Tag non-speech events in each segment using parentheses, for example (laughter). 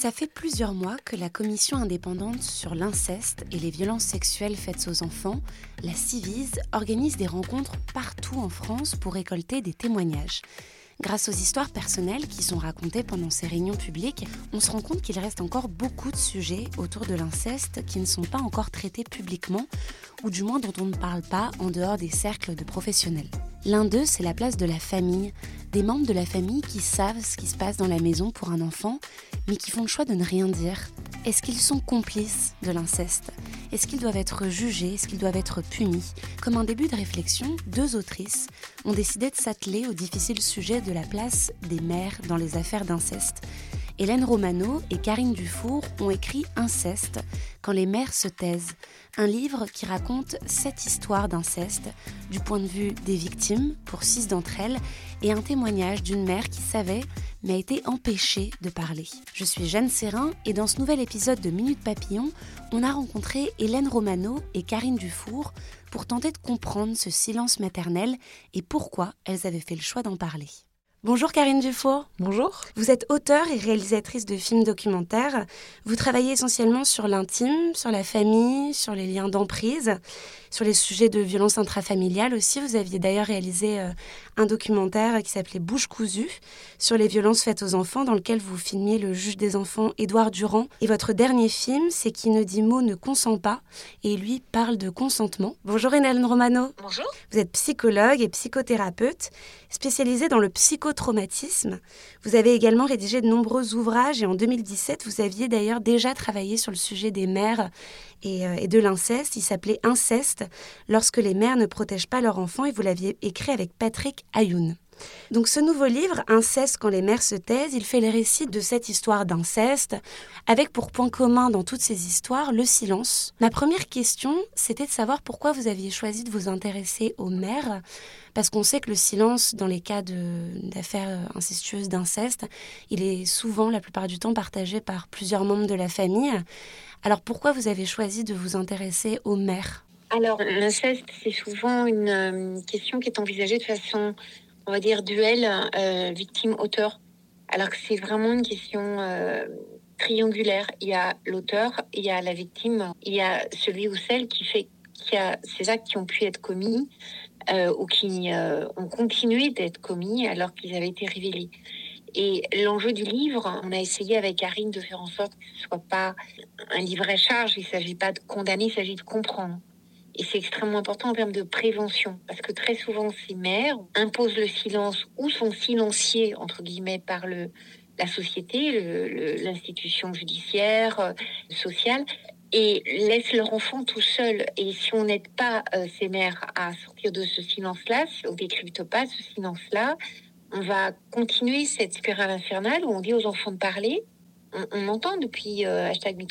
Ça fait plusieurs mois que la commission indépendante sur l'inceste et les violences sexuelles faites aux enfants, la CIVIS, organise des rencontres partout en France pour récolter des témoignages. Grâce aux histoires personnelles qui sont racontées pendant ces réunions publiques, on se rend compte qu'il reste encore beaucoup de sujets autour de l'inceste qui ne sont pas encore traités publiquement, ou du moins dont on ne parle pas en dehors des cercles de professionnels. L'un d'eux, c'est la place de la famille, des membres de la famille qui savent ce qui se passe dans la maison pour un enfant, mais qui font le choix de ne rien dire. Est-ce qu'ils sont complices de l'inceste? Est-ce qu'ils doivent être jugés? Est-ce qu'ils doivent être punis? Comme un début de réflexion, deux autrices ont décidé de s'atteler au difficile sujet de la place des mères dans les affaires d'inceste. Hélène Romano et Karine Dufour ont écrit Inceste, quand les mères se taisent, un livre qui raconte sept histoires d'inceste du point de vue des victimes, pour six d'entre elles, et un témoignage d'une mère qui savait mais a été empêchée de parler. Je suis Jeanne Serrin et dans ce nouvel épisode de Minute Papillon, on a rencontré Hélène Romano et Karine Dufour pour tenter de comprendre ce silence maternel et pourquoi elles avaient fait le choix d'en parler. Bonjour Karine Dufour. Bonjour. Vous êtes auteure et réalisatrice de films documentaires. Vous travaillez essentiellement sur l'intime, sur la famille, sur les liens d'emprise, sur les sujets de violence intrafamiliale aussi. Vous aviez d'ailleurs réalisé euh, un documentaire qui s'appelait Bouche cousue sur les violences faites aux enfants dans lequel vous filmiez le juge des enfants Édouard Durand. Et votre dernier film, c'est Qui ne dit mot ne consent pas et lui parle de consentement. Bonjour Hélène Romano. Bonjour. Vous êtes psychologue et psychothérapeute spécialisée dans le psychotraumatisme. Vous avez également rédigé de nombreux ouvrages et en 2017, vous aviez d'ailleurs déjà travaillé sur le sujet des mères et, euh, et de l'inceste. Il s'appelait Inceste, lorsque les mères ne protègent pas leurs enfants et vous l'aviez écrit avec Patrick Ayoun. Donc ce nouveau livre, Inceste quand les mères se taisent, il fait le récit de cette histoire d'inceste, avec pour point commun dans toutes ces histoires le silence. Ma première question, c'était de savoir pourquoi vous aviez choisi de vous intéresser aux mères, parce qu'on sait que le silence dans les cas d'affaires incestueuses d'inceste, il est souvent, la plupart du temps, partagé par plusieurs membres de la famille. Alors pourquoi vous avez choisi de vous intéresser aux mères? Alors l'inceste, c'est souvent une euh, question qui est envisagée de façon on va dire, duel euh, victime-auteur. Alors que c'est vraiment une question euh, triangulaire. Il y a l'auteur, il y a la victime, il y a celui ou celle qui fait qui a ces actes qui ont pu être commis ou qui ont continué d'être commis alors qu'ils avaient été révélés. Et l'enjeu du livre, on a essayé avec Karine de faire en sorte que ce ne soit pas un livre à charge, il ne s'agit pas de condamner, il s'agit de comprendre. Et c'est extrêmement important en termes de prévention, parce que très souvent, ces mères imposent le silence ou sont silenciées, entre guillemets, par le, la société, l'institution judiciaire, euh, sociale, et laissent leur enfant tout seul. Et si on n'aide pas euh, ces mères à sortir de ce silence-là, si on décrypte pas ce silence-là, on va continuer cette spirale infernale où on dit aux enfants de parler, on, entend depuis euh, hashtag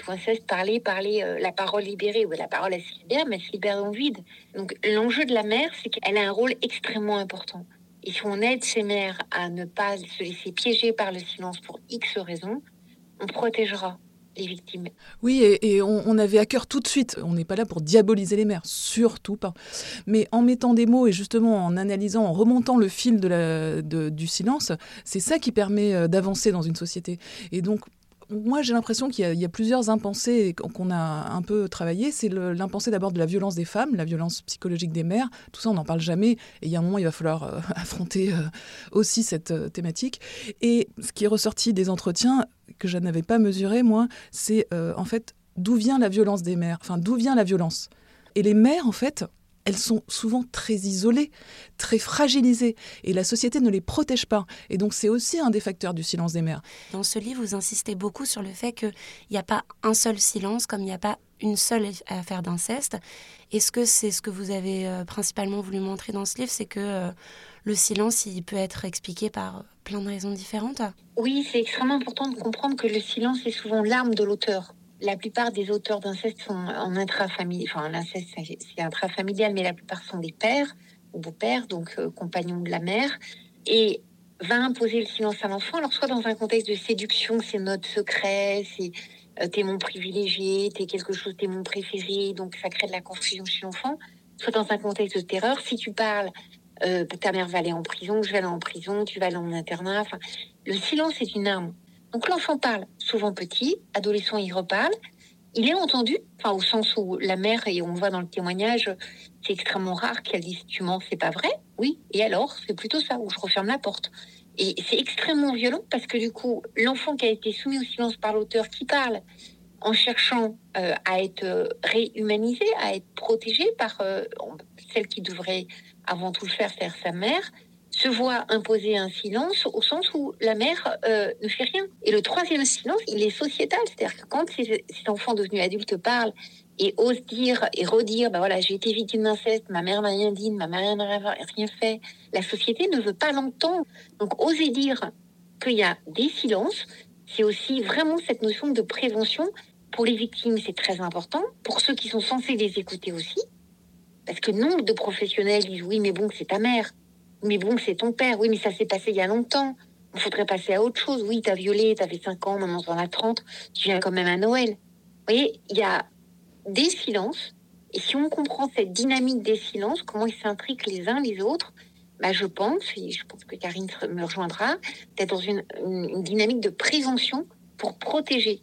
parler, parler euh, la parole libérée. ou la parole, elle se libère, mais elle se libère dans le vide. Donc, l'enjeu de la mère, c'est qu'elle a un rôle extrêmement important. Et si on aide ces mères à ne pas se laisser piéger par le silence pour X raisons, on protégera les victimes. Oui, et, on, avait à cœur tout de suite, on n'est pas là pour diaboliser les mères, surtout pas. Mais en mettant des mots et justement en analysant, en remontant le fil de du silence, c'est ça qui permet euh, d'avancer dans une société. Et donc, moi, j'ai l'impression qu'il y, a plusieurs impensés qu'on a un peu travaillé. C'est l'impensé d'abord de la violence des femmes, la violence psychologique des mères. Tout ça, on n'en parle jamais. Et il y a un moment, il va falloir euh, (laughs) affronter euh, aussi cette euh, thématique. Et ce qui est ressorti des entretiens, que je n'avais pas mesuré, moi, c'est en fait d'où vient la violence des mères? Enfin, d'où vient la violence? Et les mères, en fait, elles sont souvent très isolées, très fragilisées, et la société ne les protège pas. Et donc c'est aussi un des facteurs du silence des mères. Dans ce livre, vous insistez beaucoup sur le fait qu'il n'y a pas un seul silence, comme il n'y a pas une seule affaire d'inceste. Est-ce que c'est ce que vous avez euh, principalement voulu montrer dans ce livre, c'est que euh, le silence, il peut être expliqué par plein de raisons différentes? Oui, c'est extrêmement important de comprendre que le silence est souvent l'arme de l'auteur. La plupart des auteurs d'inceste sont en intrafamilial, enfin l'inceste c'est intrafamilial, mais la plupart sont des pères ou beaux-pères, donc euh, compagnons de la mère, et va imposer le silence à l'enfant, alors soit dans un contexte de séduction, c'est notre secret, c'est euh, t'es mon privilégié, t'es quelque chose, t'es mon préféré, donc ça crée de la confusion chez l'enfant, soit dans un contexte de terreur, si tu parles, euh, ta mère va aller en prison, je vais aller en prison, tu vas aller en internat, enfin, le silence est une arme. Donc l'enfant parle, souvent petit, adolescent il reparle, il est entendu, enfin au sens où la mère, et on voit dans le témoignage, c'est extrêmement rare qu'elle dise tu mens, c'est pas vrai, oui, et alors c'est plutôt ça, où je referme la porte. Et c'est extrêmement violent parce que du coup, l'enfant qui a été soumis au silence par l'auteur qui parle en cherchant euh, à être euh, réhumanisé, à être protégé par euh, celle qui devrait avant tout le faire, faire sa mère, se voit imposer un silence au sens où la mère ne fait rien. Et le troisième silence, il est sociétal, c'est-à-dire que quand ces, enfants devenus adultes parlent et ose dire et redire, bah voilà, j'ai été victime d'inceste, ma mère m'a rien dit, ma mère n'a rien fait. La société ne veut pas l'entendre. Donc, oser dire qu'il y a des silences, c'est aussi vraiment cette notion de prévention. Pour les victimes, c'est très important. Pour ceux qui sont censés les écouter aussi. Parce que nombre de professionnels disent oui, mais bon, c'est ta mère. Mais bon, c'est ton père. Oui, mais ça s'est passé il y a longtemps. Il faudrait passer à autre chose. Oui, t'as violé, t'avais 5 ans, maintenant t'en as 30. Tu viens quand même à Noël. Vous voyez, il y a des silences. Et si on comprend cette dynamique des silences, comment ils s'intriquent les uns les autres, bah je pense, et je pense que Karine me rejoindra, d'être dans une, une dynamique de prévention pour protéger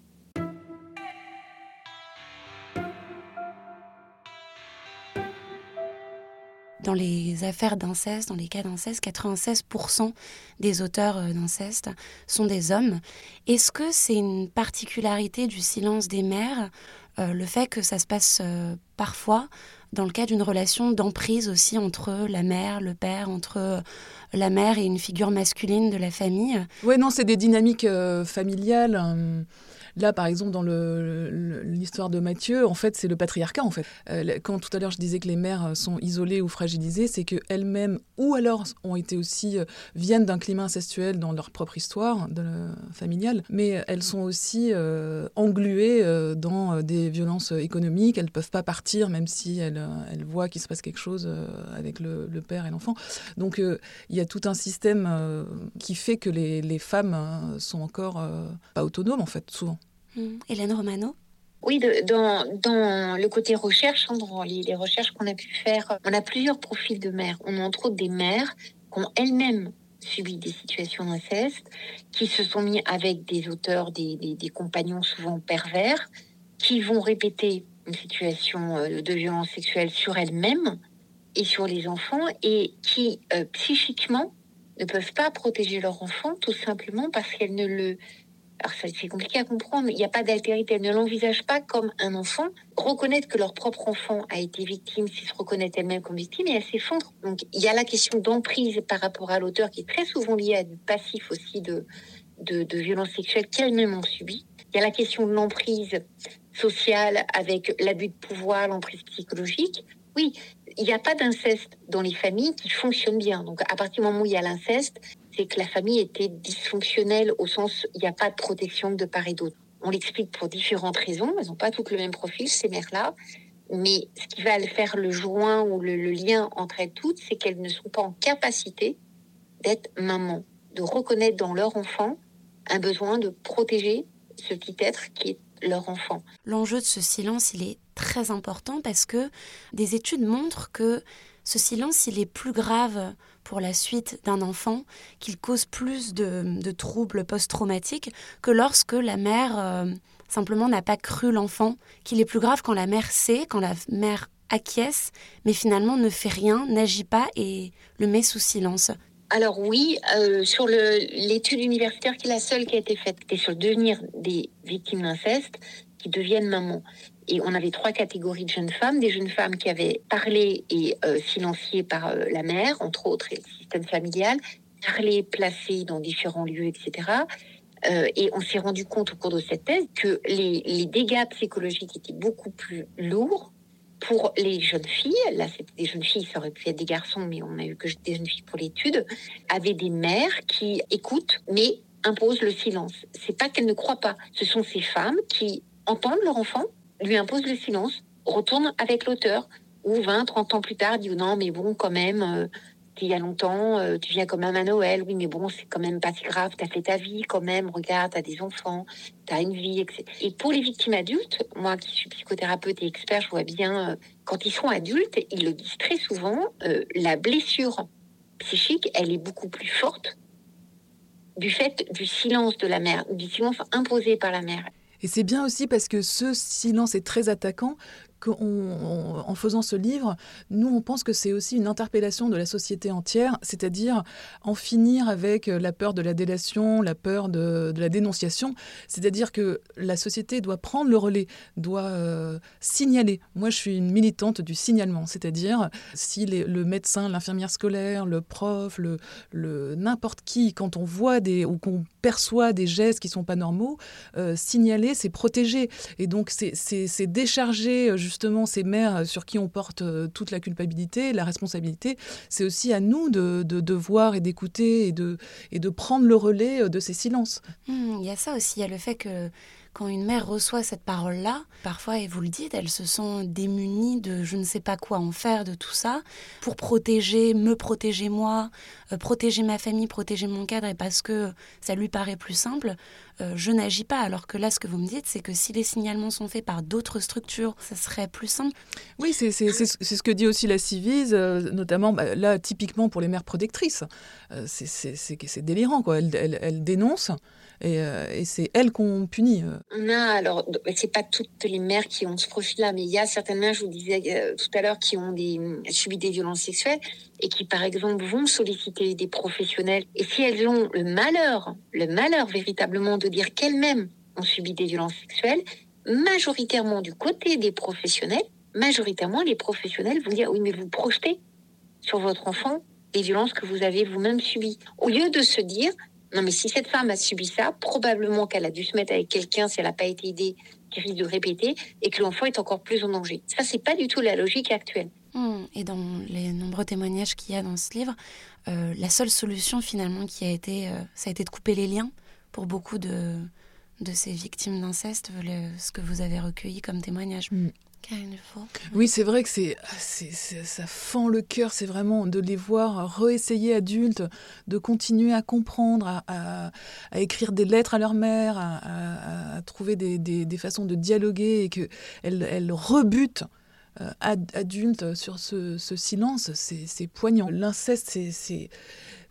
dans les affaires d'inceste, dans les cas d'inceste, 96% des auteurs euh, d'inceste sont des hommes. Est-ce que c'est une particularité du silence des mères euh, le fait que ça se passe euh, parfois dans le cas d'une relation d'emprise aussi entre la mère, le père, entre la mère et une figure masculine de la famille? Oui, non, c'est des dynamiques familiales. Là, par exemple, dans l'histoire de Mathieu, en fait, c'est le patriarcat. En fait, euh, quand tout à l'heure je disais que les mères euh, sont isolées ou fragilisées, c'est que elles-mêmes, ou alors ont été aussi euh, viennent d'un climat incestuel dans leur propre histoire familiale, mais elles sont aussi engluées dans des violences économiques. Elles ne peuvent pas partir, même si elles, elles voient qu'il se passe quelque chose avec le, père et l'enfant. Donc, il y a tout un système qui fait que les, les femmes sont encore pas autonomes, en fait, souvent. Hmm. Hélène Romano oui, dans, dans, le côté recherche, hein, dans les, recherches qu'on a pu faire, on a plusieurs profils de mères. On a entre autres des mères qui ont elles-mêmes subi des situations d'inceste, qui se sont mis avec des auteurs, des, des, compagnons souvent pervers, qui vont répéter une situation euh, de violence sexuelle sur elles-mêmes et sur les enfants, et qui euh, psychiquement ne peuvent pas protéger leur enfant tout simplement parce qu'elles ne le c'est compliqué à comprendre, il n'y a pas d'altérité, elles ne l'envisagent pas comme un enfant. Reconnaître que leur propre enfant a été victime, s'ils se reconnaissent elles-mêmes comme victime, et elles s'effondrent. Donc il y a la question d'emprise par rapport à l'auteur qui est très souvent liée à du passif aussi de, de, violences sexuelles qu'elles-mêmes ont subi. Il y a la question de l'emprise sociale avec l'abus de pouvoir, l'emprise psychologique. Oui, il n'y a pas d'inceste dans les familles qui fonctionnent bien. Donc à partir du moment où il y a l'inceste, c'est que la famille était dysfonctionnelle au sens il n'y a pas de protection de part et d'autre. On l'explique pour différentes raisons. Elles n'ont pas toutes le même profil, ces mères-là. Mais ce qui va faire le joint ou le, lien entre elles toutes, c'est qu'elles ne sont pas en capacité d'être maman, de reconnaître dans leur enfant un besoin de protéger ce petit être qui est leur enfant. L'enjeu de ce silence, il est très important parce que des études montrent que ce silence, il est plus grave pour la suite d'un enfant, qu'il cause plus de, troubles post-traumatiques que lorsque la mère euh, simplement n'a pas cru l'enfant, qu'il est plus grave quand la mère sait, quand la mère acquiesce, mais finalement ne fait rien, n'agit pas et le met sous silence. Alors oui, euh, sur l'étude universitaire qui est la seule qui a été faite, c'est sur le devenir des victimes d'inceste qui deviennent mamans. Et on avait trois catégories de jeunes femmes. Des jeunes femmes qui avaient parlé et euh, silenciées par euh, la mère, entre autres, et le système familial, parlé, placé dans différents lieux, etc. Euh, et on s'est rendu compte au cours de cette thèse que les, dégâts psychologiques étaient beaucoup plus lourds pour les jeunes filles, là c'était des jeunes filles, ça aurait pu être des garçons, mais on a eu que des jeunes filles pour l'étude, avaient des mères qui écoutent, mais imposent le silence. C'est pas qu'elles ne croient pas, ce sont ces femmes qui entendent leur enfant, lui imposent le silence, retournent avec l'auteur, ou 20, 30 ans plus tard, disent non, mais bon, quand même, euh, il y a longtemps, euh, tu viens quand même à Noël, oui, mais bon, c'est quand même pas si grave, tu as fait ta vie quand même, regarde, tu as des enfants, tu as une vie, etc. Et pour les victimes adultes, moi qui suis psychothérapeute et expert, je vois bien, euh, quand ils sont adultes, ils le disent très souvent, la blessure psychique, elle est beaucoup plus forte du fait du silence de la mère, du silence imposé par la mère. Et c'est bien aussi parce que ce silence est très attaquant qu'en faisant ce livre, nous, on pense que c'est aussi une interpellation de la société entière, c'est-à-dire en finir avec la peur de la délation, la peur de, la dénonciation. C'est-à-dire que la société doit prendre le relais, doit euh, signaler. Moi, je suis une militante du signalement, c'est-à-dire si le médecin, l'infirmière scolaire, le prof, le, le n'importe qui, quand on voit des ou qu'on perçoit des gestes qui sont pas normaux, euh, signaler, c'est protéger. Et donc, c'est décharger justement justement ces mères sur qui on porte euh, toute la culpabilité, la responsabilité, c'est aussi à nous de, voir et d'écouter et de, et de prendre le relais euh, de ces silences. Mmh, il y a ça aussi, il y a le fait que quand une mère reçoit cette parole-là, parfois, et vous le dites, elle se sent démunie de je ne sais pas quoi en faire de tout ça, pour protéger, me protéger moi, euh, protéger ma famille, protéger mon cadre, et parce que ça lui paraît plus simple, euh, je n'agis pas. Alors que là, ce que vous me dites, c'est que si les signalements sont faits par d'autres structures, ça serait plus simple. Oui, c'est ce que dit aussi la Civise, euh, notamment bah, là, typiquement pour les mères protectrices. c'est délirant, quoi. Elle, elle, elle dénonce. Euh, et, c'est elles qu'on punit. Euh. On a, alors, c'est pas toutes les mères qui ont ce profil-là, mais il y a certaines mères, je vous disais euh, tout à l'heure, qui ont subi des violences sexuelles et qui, par exemple, vont solliciter des professionnels. Et si elles ont le malheur, le malheur véritablement de dire qu'elles-mêmes ont subi des violences sexuelles, majoritairement du côté des professionnels, majoritairement les professionnels vont dire oui, mais vous projetez sur votre enfant les violences que vous avez vous-même subies. Au lieu de se dire non, mais si cette femme a subi ça, probablement qu'elle a dû se mettre avec quelqu'un si elle n'a pas été aidée, qui risque de répéter, et que l'enfant est encore plus en danger. Ça, c'est pas du tout la logique actuelle. Hmm, et dans les nombreux témoignages qu'il y a dans ce livre, euh, la seule solution finalement qui a été, euh, ça a été de couper les liens pour beaucoup de, de ces victimes d'inceste, ce que vous avez recueilli comme témoignage. Hmm. Oui, c'est vrai que c'est, ça fend le cœur, c'est vraiment de les voir réessayer adultes, de continuer à comprendre, à, écrire des lettres à leur mère, à, trouver des, façons de dialoguer et qu'elles elles rebutent euh, adultes sur ce, silence, c'est poignant. L'inceste, c'est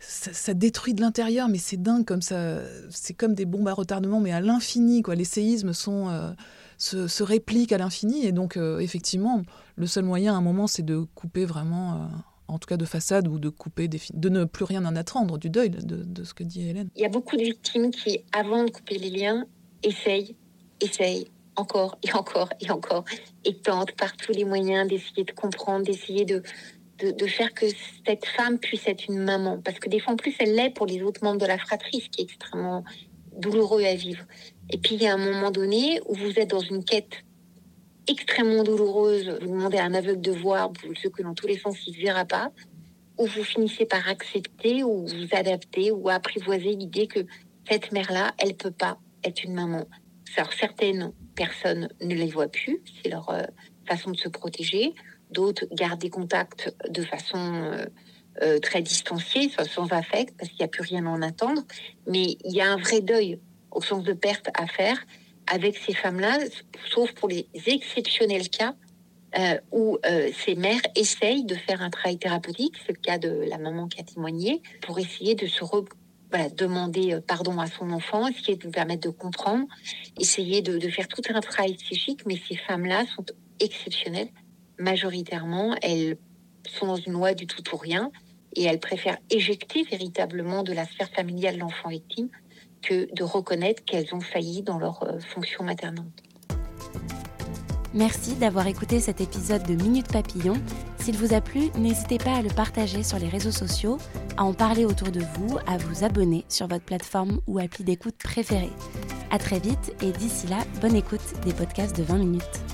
ça, détruit de l'intérieur, mais c'est dingue comme ça. C'est comme des bombes à retardement, mais à l'infini. Les séismes sont euh, se, répliquent à l'infini, et donc euh, effectivement, le seul moyen à un moment, c'est de couper vraiment. Euh, en tout cas de façade, ou de couper, de ne plus rien en attendre du deuil de, ce que dit Hélène. Il y a beaucoup de victimes qui, avant de couper les liens, essayent, essayent, encore et encore et encore, et tentent par tous les moyens d'essayer de comprendre, d'essayer de, de, faire que cette femme puisse être une maman. Parce que des fois, en plus, elle l'est pour les autres membres de la fratrie, ce qui est extrêmement douloureux à vivre. Et puis, il y a un moment donné où vous êtes dans une quête extrêmement douloureuse. Vous demandez à un aveugle de voir, ce que dans tous les sens, il ne verra pas. Ou vous finissez par accepter ou vous adapter ou apprivoiser l'idée que cette mère-là, elle peut pas être une maman. Alors, certaines personnes ne les voient plus, c'est leur euh, façon de se protéger d'autres gardent des contacts de façon euh, euh, très distanciée, sans affect, parce qu'il n'y a plus rien à en attendre. Mais il y a un vrai deuil au sens de perte à faire avec ces femmes-là, sauf pour les exceptionnels cas euh, où ces mères essayent de faire un travail thérapeutique, c'est le cas de la maman qui a témoigné, pour essayer de se demander pardon à son enfant, essayer de lui permettre de comprendre, essayer de faire tout un travail psychique, mais ces femmes-là sont exceptionnelles majoritairement, elles sont dans une loi du tout ou rien et elles préfèrent éjecter véritablement de la sphère familiale l'enfant victime que de reconnaître qu'elles ont failli dans leur euh, fonction maternante. Merci d'avoir écouté cet épisode de Minute Papillon. S'il vous a plu, n'hésitez pas à le partager sur les réseaux sociaux, à en parler autour de vous, à vous abonner sur votre plateforme ou appli d'écoute préférée. À très vite et d'ici là, bonne écoute des podcasts de 20 minutes.